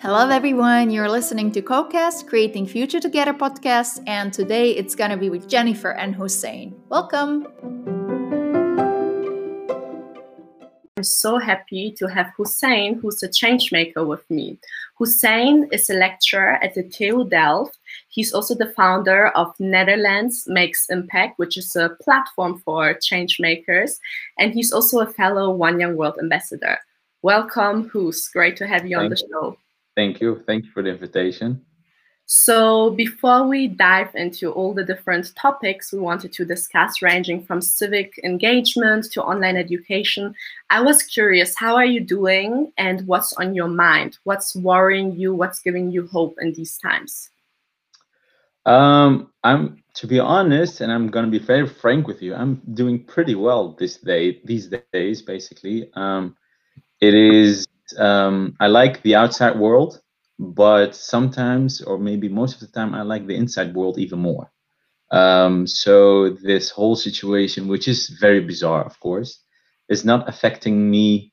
Hello, everyone. You're listening to CoCast, Creating Future Together podcast, and today it's going to be with Jennifer and Hussein. Welcome. I'm so happy to have Hussein, who's a change maker, with me. Hussein is a lecturer at the TU Delft. He's also the founder of Netherlands Makes Impact, which is a platform for change makers. And he's also a fellow One Young World ambassador. Welcome, Hus. Great to have you Thank on the show. Thank you. Thank you for the invitation. So, before we dive into all the different topics we wanted to discuss, ranging from civic engagement to online education, I was curious how are you doing and what's on your mind? What's worrying you? What's giving you hope in these times? Um, I'm to be honest, and I'm gonna be very frank with you. I'm doing pretty well this day, these days, basically. Um, it is um, I like the outside world, but sometimes, or maybe most of the time, I like the inside world even more. Um, so this whole situation, which is very bizarre, of course, is not affecting me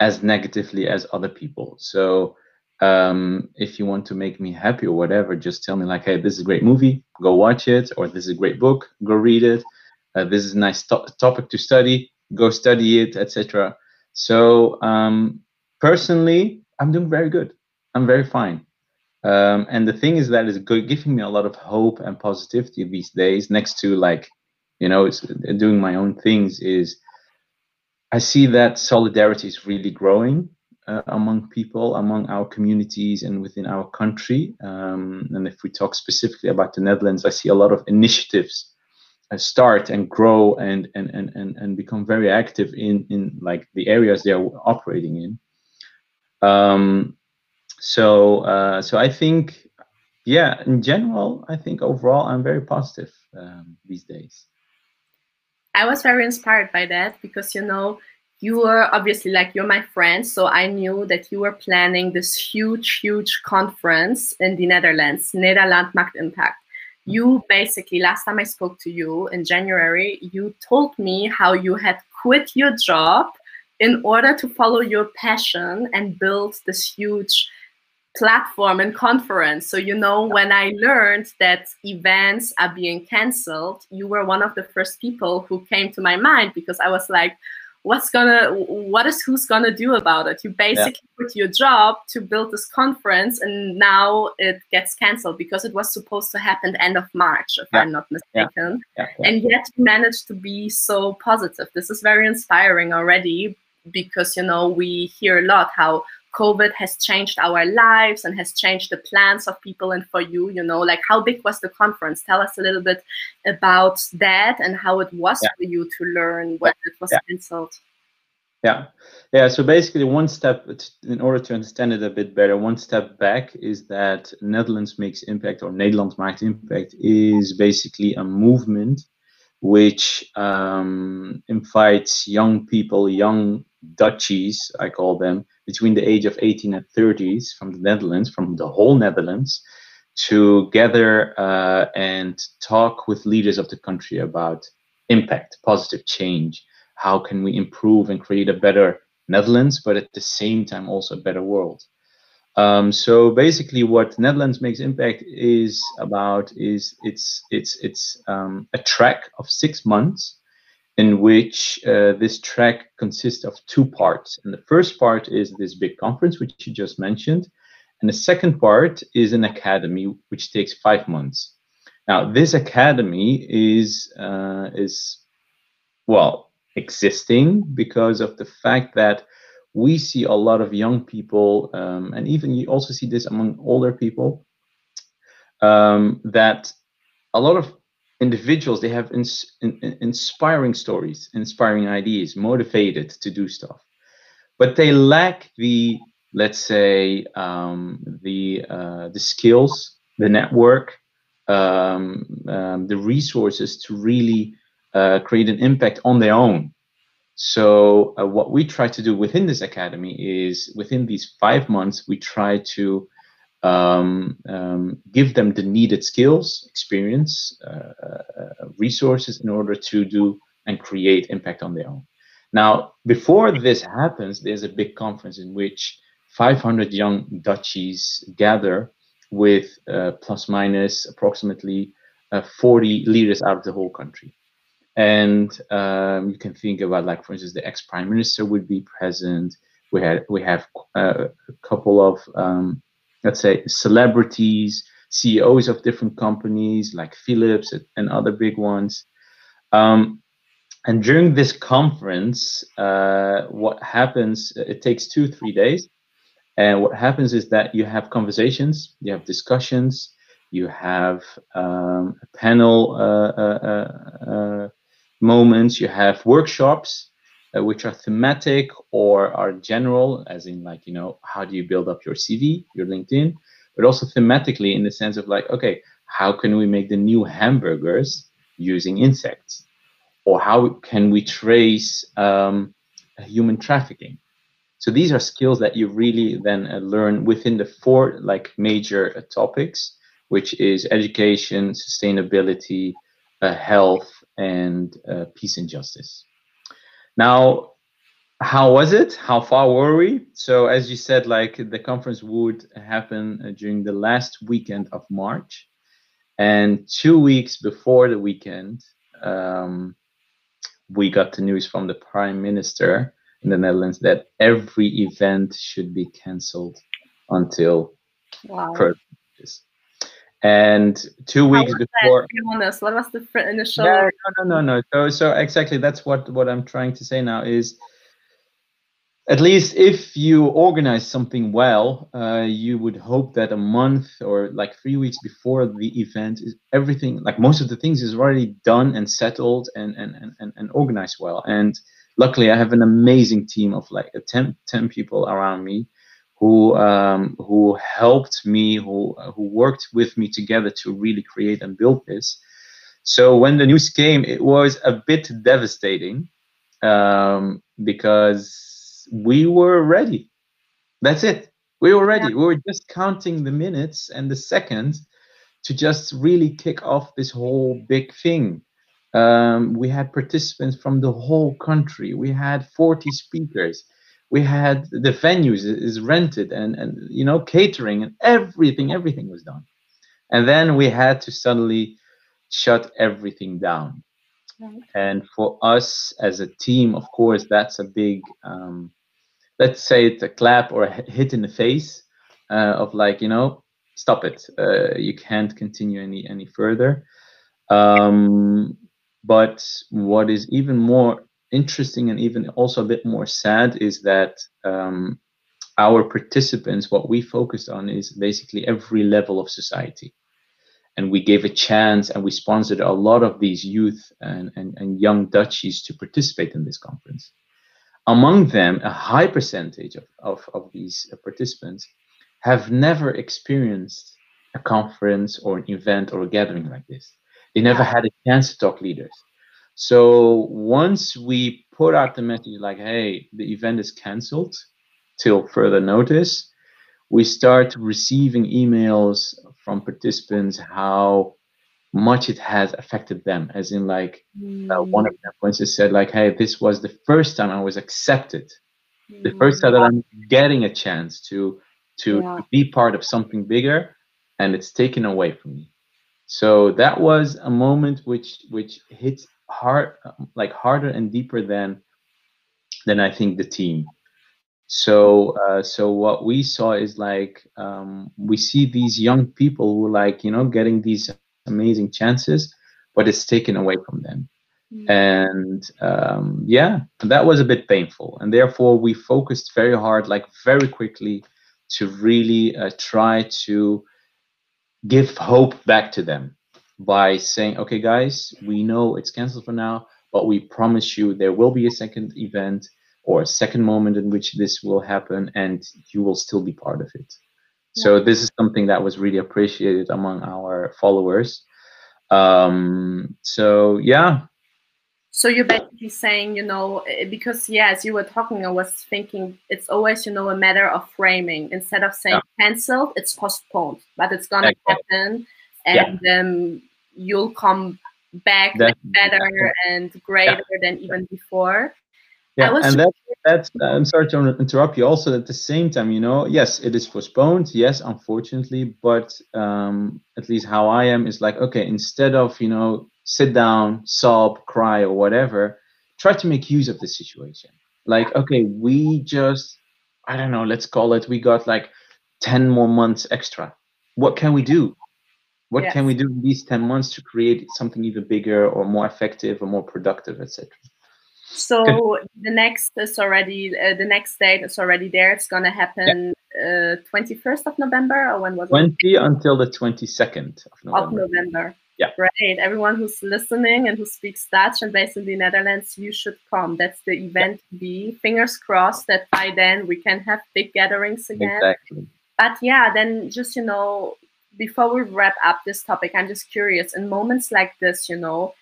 as negatively as other people. So um, if you want to make me happy or whatever, just tell me like, hey, this is a great movie, go watch it, or this is a great book, go read it. Uh, this is a nice to- topic to study, go study it, etc. So um, personally, I'm doing very good. I'm very fine. Um, and the thing is that is giving me a lot of hope and positivity these days. Next to like, you know, it's doing my own things. Is I see that solidarity is really growing uh, among people, among our communities, and within our country. Um, and if we talk specifically about the Netherlands, I see a lot of initiatives uh, start and grow and and and and, and become very active in in like the areas they are operating in. Um, so uh, so I think, yeah, in general, I think overall I'm very positive um, these days. I was very inspired by that because you know you were obviously like you're my friend, so I knew that you were planning this huge, huge conference in the Netherlands, Nederland Maakt Impact. You basically, last time I spoke to you in January, you told me how you had quit your job in order to follow your passion and build this huge platform and conference. So, you know, when I learned that events are being canceled, you were one of the first people who came to my mind because I was like, what's gonna what is who's gonna do about it you basically yeah. quit your job to build this conference and now it gets canceled because it was supposed to happen the end of march if yeah. i'm not mistaken yeah. and yet you managed to be so positive this is very inspiring already because you know we hear a lot how COVID has changed our lives and has changed the plans of people. And for you, you know, like how big was the conference? Tell us a little bit about that and how it was yeah. for you to learn when it was yeah. cancelled. Yeah, yeah. So basically, one step in order to understand it a bit better, one step back is that Netherlands makes impact or Nederland maakt impact is basically a movement which um, invites young people, young Dutchies, I call them, between the age of 18 and 30s from the Netherlands, from the whole Netherlands, to gather uh, and talk with leaders of the country about impact, positive change. How can we improve and create a better Netherlands, but at the same time also a better world? Um, so basically, what Netherlands makes impact is about is it's it's it's um, a track of six months in which uh, this track consists of two parts. And the first part is this big conference, which you just mentioned. And the second part is an academy, which takes five months. Now, this academy is uh, is well existing because of the fact that we see a lot of young people, um, and even you also see this among older people, um, that a lot of individuals they have ins in, inspiring stories inspiring ideas motivated to do stuff. But they lack the let's say um, the uh, the skills the network um, um, the resources to really uh, create an impact on their own. So uh, what we try to do within this academy is within these five months we try to um, um, give them the needed skills, experience, uh, uh, resources in order to do and create impact on their own. Now, before this happens, there's a big conference in which 500 young Dutchies gather with uh, plus minus approximately uh, 40 leaders out of the whole country. And um, you can think about, like, for instance, the ex prime minister would be present. We had we have uh, a couple of um, let's say celebrities, CEOs of different companies like Philips and other big ones. Um, and during this conference, uh, what happens? It takes two three days, and what happens is that you have conversations, you have discussions, you have um, panel uh, uh, uh, uh, moments, you have workshops, uh, which are thematic or are general, as in like you know how do you build up your CV, your LinkedIn, but also thematically in the sense of like okay, how can we make the new hamburgers using insects, or how can we trace um, human trafficking? So these are skills that you really then uh, learn within the four like major uh, topics, which is education, sustainability, uh, health, and uh, peace and justice. Now, how was it? How far were we? So, as you said, like the conference would happen uh, during the last weekend of March, and two weeks before the weekend, um, we got the news from the prime minister in the Netherlands that every event should be cancelled until wow. And two weeks before, be honest, what was the initial? No, no, no, no. So, so exactly, that's what what I'm trying to say now is at least if you organize something well, uh, you would hope that a month or like three weeks before the event is everything like most of the things is already done and settled and and and, and organized well. And luckily, I have an amazing team of like 10, 10 people around me who um, who helped me, who who worked with me together to really create and build this. So when the news came, it was a bit devastating um, because we were ready. That's it. We were ready. Yeah. We were just counting the minutes and the seconds to just really kick off this whole big thing. Um, we had participants from the whole country. We had 40 speakers. We had the venues is rented and, and you know catering and everything. Everything was done, and then we had to suddenly shut everything down. Right. And for us as a team, of course, that's a big um, let's say it's a clap or a hit in the face uh, of like you know stop it uh, you can't continue any any further um, but what is even more interesting and even also a bit more sad is that um, our participants what we focused on is basically every level of society and we gave a chance and we sponsored a lot of these youth and, and, and young dutchies to participate in this conference among them, a high percentage of, of, of these participants have never experienced a conference or an event or a gathering like this. They never had a chance to talk leaders. So once we put out the message like, hey, the event is canceled till further notice, we start receiving emails from participants how much it has affected them as in like mm. uh, one of them for instance said like hey this was the first time i was accepted mm. the first time that i'm getting a chance to to, yeah. to be part of something bigger and it's taken away from me so that was a moment which which hits hard like harder and deeper than than i think the team so uh, so what we saw is like um, we see these young people who like you know getting these amazing chances, but it's taken away from them. Mm-hmm. And um, yeah, that was a bit painful. And therefore, we focused very hard, like very quickly, to really uh, try to give hope back to them by saying, okay, guys, we know it's canceled for now, but we promise you there will be a second event or a second moment in which this will happen and you will still be part of it. So this is something that was really appreciated among our followers. Um, so yeah. So you're basically saying, you know, eh, because yeah, as you were talking, I was thinking it's always, you know, a matter of framing. Instead of saying yeah. cancelled, it's postponed, but it's gonna happen, and yeah. um, you'll come back better and greater yeah. than even before. yeah and that, that's i'm sorry to interrupt you also at the same time you know yes it is postponed yes unfortunately but um at least how i am is like okay instead of you know sit down sob cry or whatever try to make use of the situation like okay we just i don't know let's call it we got like 10 more months extra what can we do what yes. can we do in these 10 months to create something even bigger or more effective or more productive etc so the next is already uh, the next date is already there. It's gonna happen twenty yeah. uh, first of November or when was 20 it? Until the twenty second of November. Of November. Yeah. Great. Everyone who's listening and who speaks Dutch and based in the Netherlands, you should come. That's the event yeah. be. Fingers crossed that by then we can have big gatherings again. Exactly. But yeah, then just you know, before we wrap up this topic, I'm just curious. In moments like this, you know,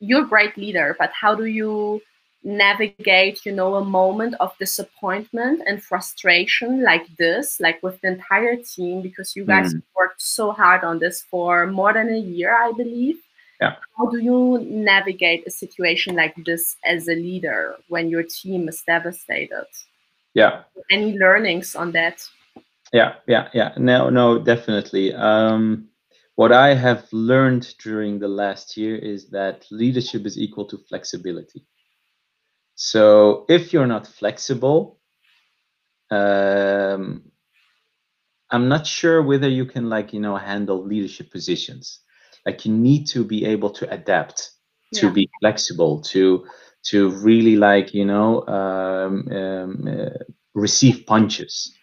you're a great leader, but how do you navigate you know a moment of disappointment and frustration like this like with the entire team because you guys mm. worked so hard on this for more than a year i believe yeah. how do you navigate a situation like this as a leader when your team is devastated yeah any learnings on that yeah yeah yeah no no definitely um what i have learned during the last year is that leadership is equal to flexibility so if you're not flexible, um, I'm not sure whether you can like you know handle leadership positions. Like you need to be able to adapt, to yeah. be flexible, to to really like you know um, um, uh, receive punches.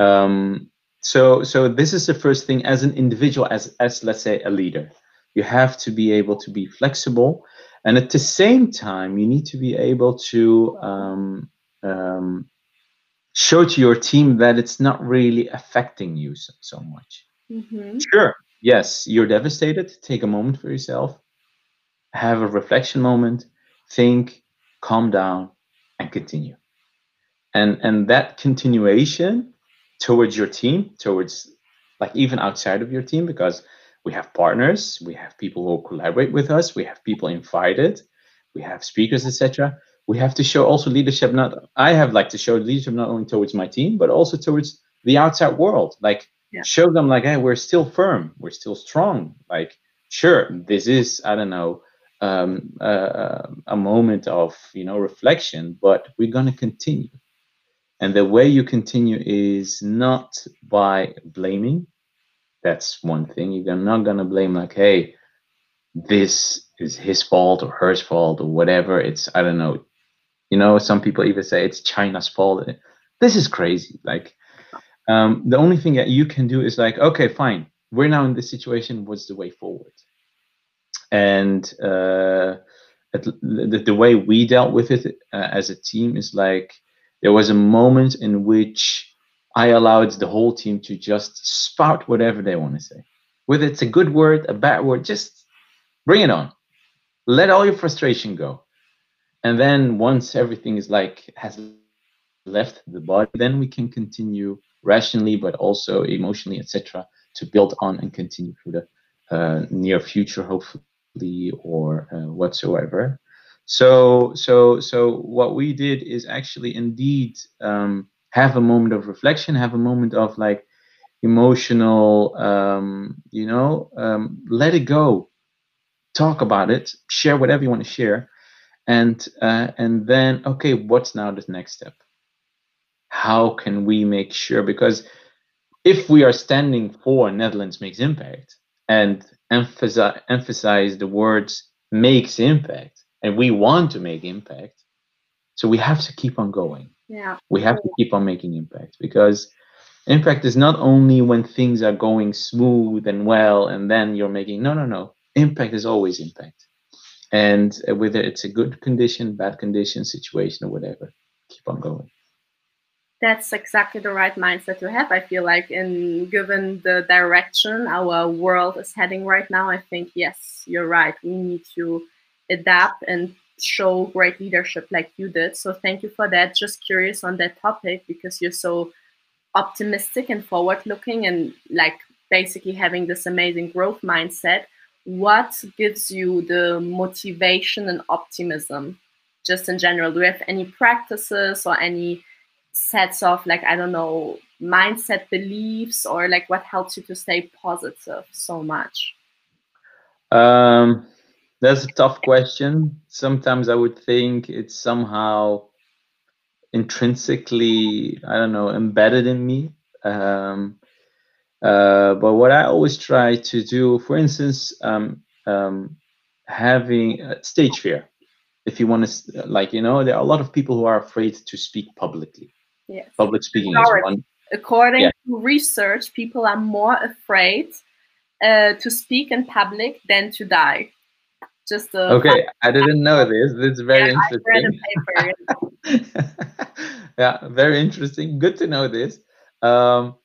Um, so so this is the first thing as an individual, as as let's say a leader, you have to be able to be flexible. And at the same time you need to be able to um, um, show to your team that it's not really affecting you so, so much. Mm-hmm. sure. Yes you're devastated. Take a moment for yourself. Have a reflection moment. Think calm down and continue. And and that continuation towards your team towards like even outside of your team because we have partners, we have people who collaborate with us, we have people invited, we have speakers, etc. We have to show also leadership. Not I have like to show leadership not only towards my team but also towards the outside world. Like yeah. show them like, hey, we're still firm, we're still strong. Like sure, this is I don't know um, uh, a moment of you know reflection, but we're gonna continue. And the way you continue is not by blaming, that's one thing. You're not gonna blame like, hey, this is his fault or her fault or whatever. It's I don't know. You know, some people even say it's China's fault. This is crazy. Like, um, the only thing that you can do is like, okay, fine. We're now in this situation. What's the way forward? And uh, the, the way we dealt with it uh, as a team is like there was a moment in which I allowed the whole team to just spout whatever they want to say. Whether it's a good word, a bad word, just bring it on. Let all your frustration go. And then once everything is like has left the body, then we can continue rationally, but also emotionally, etc., to build on and continue through the uh, near future, hopefully, or uh, whatsoever. So, so, so what we did is actually indeed um, have a moment of reflection, have a moment of like emotional, um, you know, um, let it go, talk about it, share whatever you want to share, and uh, and then okay, what's now the next step? How can we make sure because if we are standing for Netherlands makes impact and emphasize emphasize the words makes impact and we want to make impact. So we have to keep on going. Yeah. We have to keep on making impact because impact is not only when things are going smooth and well and then you're making no no no. Impact is always impact. And whether it's a good condition bad condition situation or whatever keep on going. That's exactly the right mindset to have i feel like. In given the direction our world is heading right now i think yes you're right. We need to adapt and show great leadership like you did. So thank you for that. Just curious on that topic because you're so optimistic and forward looking and like basically having this amazing growth mindset. What gives you the motivation and optimism just in general? Do you have any practices or any sets of like I don't know mindset beliefs or like what helps you to stay positive so much? Um, that's a tough question. Sometimes I would think it's somehow intrinsically, I don't know, embedded in me. Um, uh, but what I always try to do, for instance, um, um, having stage fear. If you want to, like, you know, there are a lot of people who are afraid to speak publicly. Yes. Public speaking is one. According yeah. to research, people are more afraid uh, to speak in public than to die. Just a okay, I didn't know this. This is very yeah, interesting. Paper, yeah. very interesting. Good to know this. Um,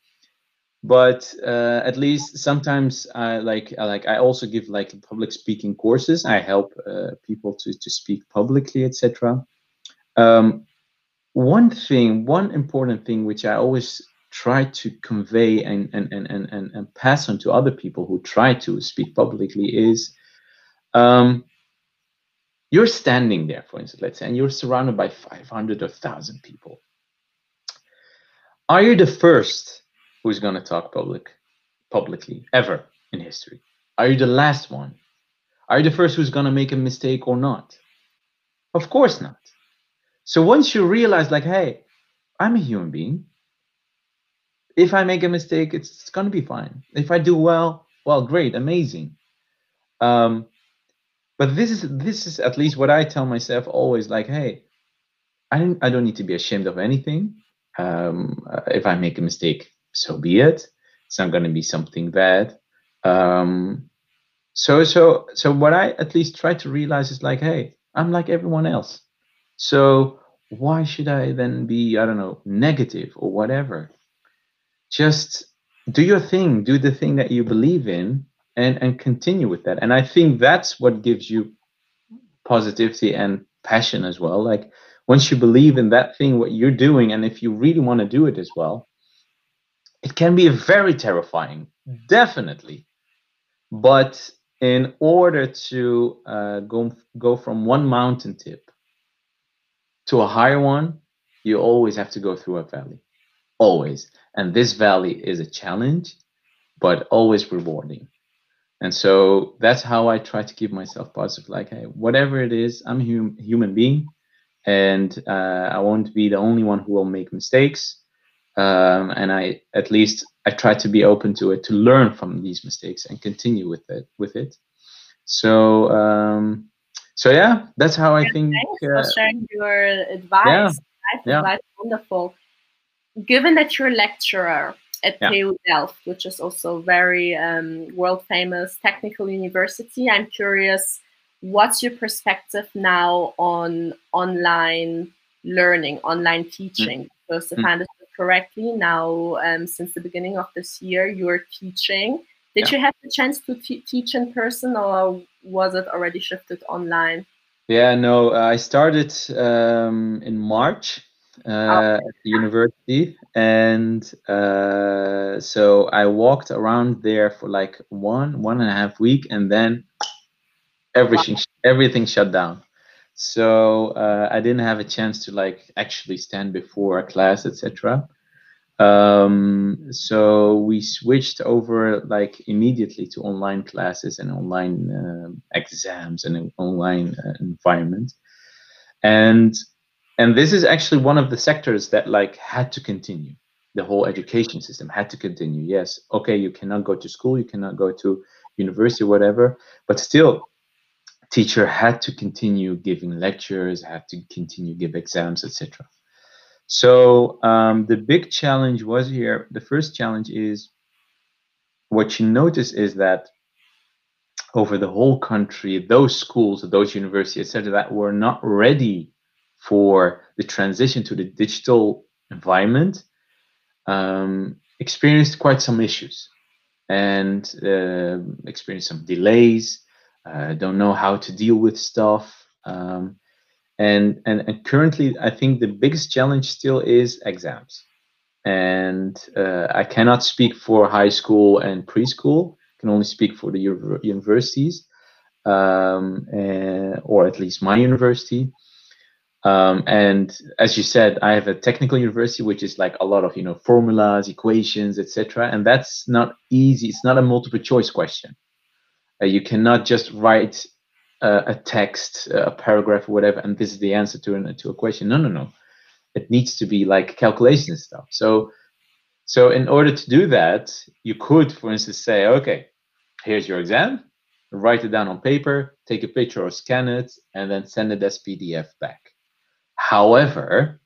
but uh, at least sometimes I like I like I also give like public speaking courses. I help uh, people to to speak publicly, etc. Um, one thing, one important thing, which I always try to convey and and, and, and, and pass on to other people who try to speak publicly is um, you're standing there, for instance, let's say, and you're surrounded by 500 or 1,000 people. Are you the first who's going to talk public publicly ever in history? Are you the last one? Are you the first who's going to make a mistake or not? Of course not. So once you realize, like, hey, I'm a human being, if I make a mistake, it's, it's going to be fine. If I do well, well, great, amazing. Um, but this is this is at least what I tell myself always. Like, hey, I don't I don't need to be ashamed of anything. Um, if I make a mistake, so be it. It's not going to be something bad. Um, so so so what I at least try to realize is like, hey, I'm like everyone else. So why should I then be I don't know negative or whatever? just do your thing, do the thing that you believe in, and and continue with that. And I think that's what gives you positivity and passion as well. Like once you believe in that thing, what you're doing, and if you really want to do it as well, it can be very terrifying, definitely. But in order to uh, go go from one mountain tip to a higher one, you always have to go through a valley, always. And this valley is a challenge, but always rewarding. And so that's how I try to keep myself positive. Like, hey, whatever it is, I'm a hum- human being, and uh, I won't be the only one who will make mistakes. Um, and I, at least, I try to be open to it, to learn from these mistakes and continue with it. With it. So, um, so yeah, that's how I think. Thanks uh, for sharing your advice. Yeah, yeah. Advice, wonderful given that you're a lecturer at yeah. TU Delft, which is also very um, world famous technical university, I'm curious, what's your perspective now on online learning, online teaching? Mm. Because if mm. I understood correctly, now um, since the beginning of this year, you're teaching. Did yeah. you have the chance to teach in person, or was it already shifted online? Yeah, no, I started um, in March uh, at the university, and uh, so I walked around there for like one one and a half week, and then everything everything shut down. So uh, I didn't have a chance to like actually stand before a class, etc. Um, so we switched over like immediately to online classes and online uh, exams and an online uh, environment, and and this is actually one of the sectors that like had to continue. The whole education system had to continue. Yes okay you cannot go to school you cannot go to university whatever but still teacher had to continue giving lectures had to continue give exams etc so um, the big challenge was here the first challenge is what you notice is that over the whole country those schools those universities etc that were not ready for the transition to the digital environment um, experienced quite some issues and uh, experienced some delays. Uh, don't know how to deal with stuff um, and, and and currently i think the biggest challenge still is exams. And uh, i cannot speak for high school and preschool I can only speak for the universities um, uh, or at least my university Um, and as you said, I have a technical university, which is like a lot of you know formulas, equations, etc. And that's not easy. It's not a multiple choice question. Uh, you cannot just write uh, a text, a paragraph, whatever, and this is the answer to an, to a question. No, no, no. It needs to be like calculation stuff. So, so in order to do that, you could, for instance, say, okay, here's your exam. Write it down on paper, take a picture or scan it, and then send it as PDF back However,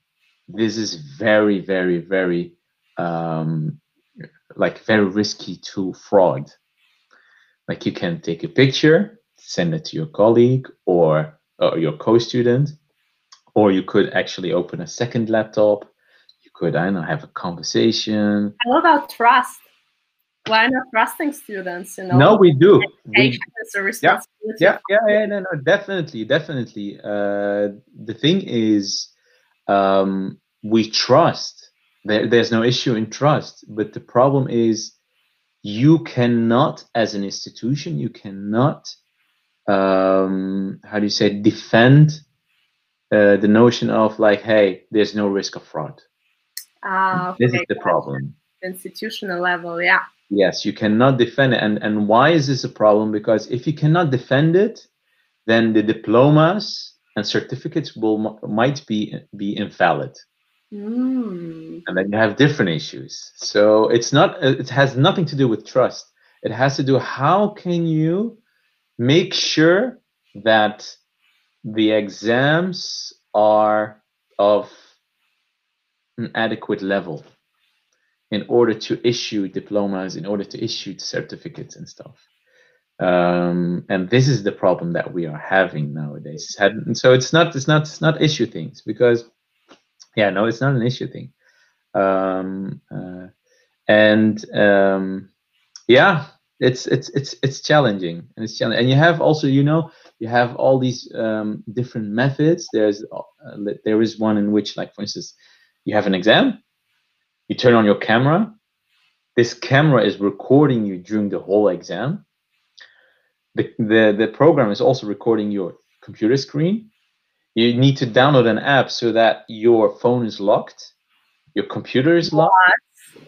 this is very, very, very um, like very risky to fraud. Like you can take a picture, send it to your colleague or, or your co-student, or you could actually open a second laptop. You could, I don't know, have a conversation. i How about trust? Why not trusting students? You know, no, we do. We, yeah, yeah, yeah, yeah, no, no, definitely, definitely. Uh, the thing is, um, we trust. There, there's no issue in trust, but the problem is, you cannot, as an institution, you cannot, um, how do you say, defend uh, the notion of like, hey, there's no risk of fraud. Ah, okay. This is the problem. Institutional level, yeah. Yes, you cannot defend it. And, and why is this a problem? Because if you cannot defend it, then the diplomas and certificates will might be be invalid. Mm. And then you have different issues. So it's not it has nothing to do with trust. It has to do how can you make sure that the exams are of an adequate level in order to issue diplomas, in order to issue certificates and stuff. Um, and this is the problem that we are having nowadays. And so it's not it's not it's not issue things because yeah no it's not an issue thing. Um, uh, and um, yeah it's it's it's it's challenging and it's challenging. And you have also you know you have all these um, different methods. There's uh, there is one in which like for instance you have an exam you turn on your camera. This camera is recording you during the whole exam. The, the, the program is also recording your computer screen. You need to download an app so that your phone is locked, your computer is locked.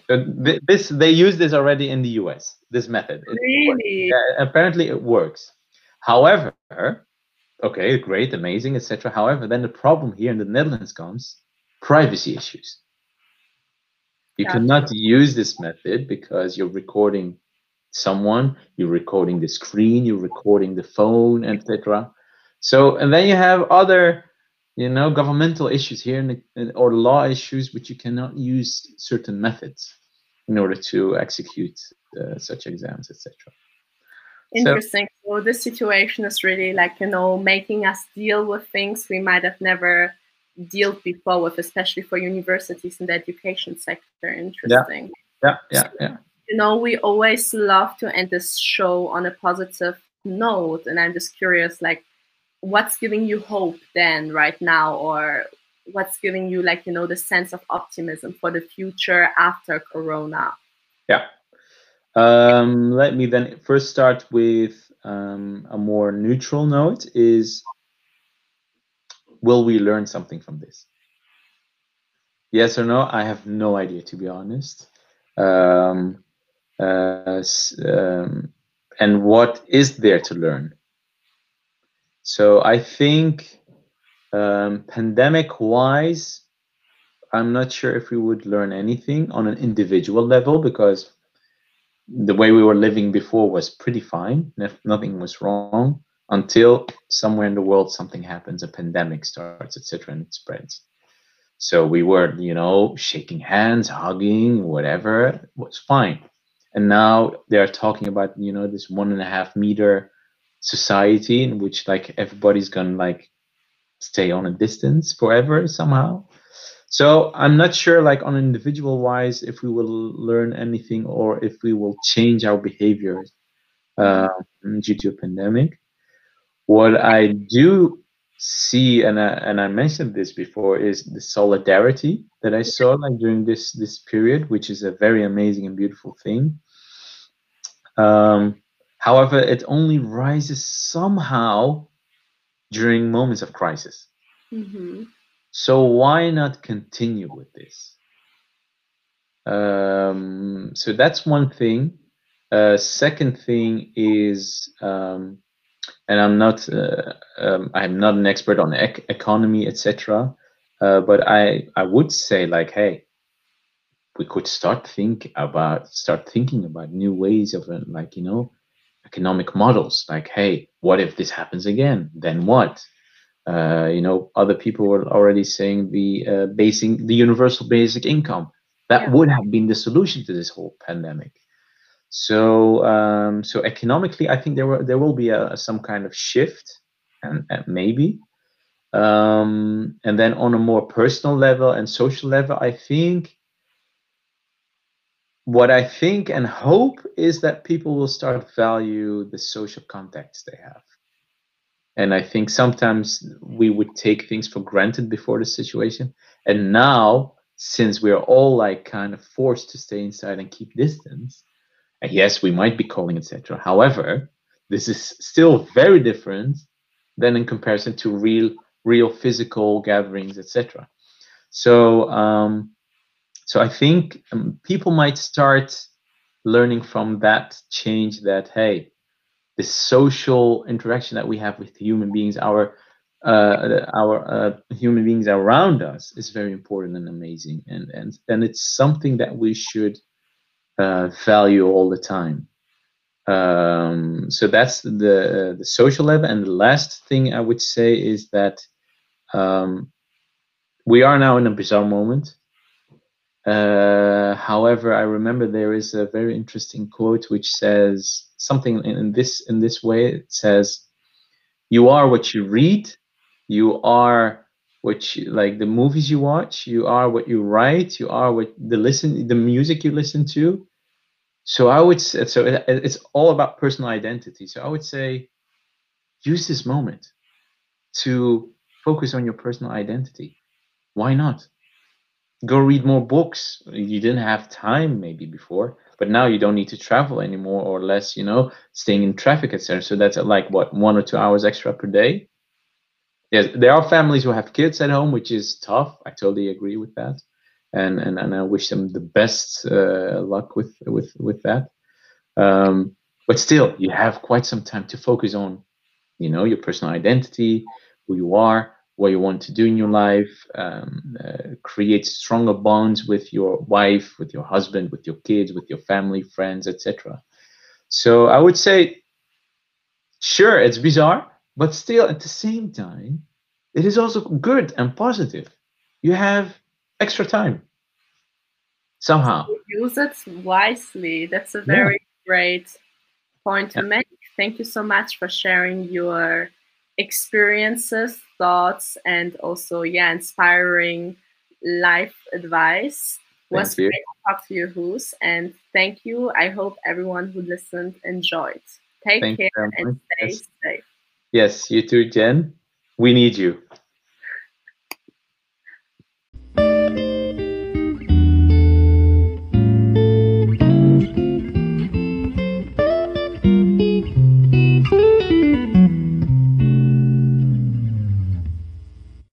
So uh, this they use this already in the US. This method. Really? Yeah, apparently it works. However, okay, great, amazing, etc. However, then the problem here in the Netherlands comes privacy issues. You yeah. cannot use this method because you're recording someone, you're recording the screen, you're recording the phone, etc. So, and then you have other, you know, governmental issues here the, or law issues, which you cannot use certain methods in order to execute uh, such exams, etc. Interesting. So, so this situation is really like you know making us deal with things we might have never dealt before with, especially for universities in the education sector. Interesting. Yeah, yeah, yeah. yeah. You know, we always love to end this show on a positive note, and I'm just curious, like, what's giving you hope then, right now, or what's giving you, like, you know, the sense of optimism for the future after Corona? Yeah. Um, let me then first start with um, a more neutral note. Is will we learn something from this? Yes or no? I have no idea, to be honest. Um, uh, um, and what is there to learn? So I think um, pandemic wise, I'm not sure if we would learn anything on an individual level because the way we were living before was pretty fine. Nothing was wrong until somewhere in the world something happens, a pandemic starts, etc., and it spreads. So we were, you know, shaking hands, hugging, whatever it was fine. And now they're talking about, you know, this one and a half meter society in which like everybody's gonna like stay on a distance forever somehow. So I'm not sure, like on individual wise, if we will learn anything or if we will change our behavior uh, due to a pandemic. What I do see, and I, and I mentioned this before, is the solidarity that I saw like during this this period, which is a very amazing and beautiful thing. Um, however, it only rises somehow during moments of crisis. Mm-hmm. So why not continue with this? Um, so that's one thing. Uh, second thing is, um, and I'm not, uh, um, I'm not an expert on ec- economy, etc. Uh, but I, I would say like, hey, we could start think about, start thinking about new ways of uh, like, you know, economic models. Like, hey, what if this happens again? Then what? Uh, you know, other people were already saying the uh, basing the universal basic income that yeah. would have been the solution to this whole pandemic. So, um, so economically, I think there were there will be a, some kind of shift, and, and maybe, um, and then on a more personal level and social level, I think what I think and hope is that people will start value the social contacts they have. And I think sometimes we would take things for granted before the situation, and now since we're all like kind of forced to stay inside and keep distance, and yes, we might be calling, etc. However, this is still very different than in comparison to real, real physical gatherings, etc. So, um, so I think um, people might start learning from that change that hey, the social interaction that we have with human beings, our uh, our uh, human beings around us is very important and amazing, and and and it's something that we should uh, value all the time. Um, so that's the the social level, and the last thing I would say is that um, we are now in a bizarre moment. Uh, however, I remember there is a very interesting quote which says something in, in this in this way. It says, "You are what you read, you are you, like the movies you watch you are what you write you are what the listen the music you listen to. So i would say so it, it's all about personal identity. So i would say use this moment to focus on your personal identity. Why not? Go read more books. You didn't have time maybe before but now you don't need to travel anymore or less you know staying in traffic etc so that's like what one or two hours extra per day yes, there are families who have kids at home, which is tough. I totally agree with that, and and, and I wish them the best uh, luck with with with that. Um, but still, you have quite some time to focus on, you know, your personal identity, who you are, what you want to do in your life, um, uh, create stronger bonds with your wife, with your husband, with your kids, with your family, friends, etc. So I would say, sure, it's bizarre, but still, at the same time, it is also good and positive. You have extra time somehow. Use it wisely. That's a very yeah. great point to yeah. make. Thank you so much for sharing your experiences, thoughts, and also, yeah, inspiring life advice. It was great to talk to you, Hoos, and thank you. I hope everyone who listened enjoyed. Take Thank care and stay yes. safe. Yes, you too, Jen. We need you.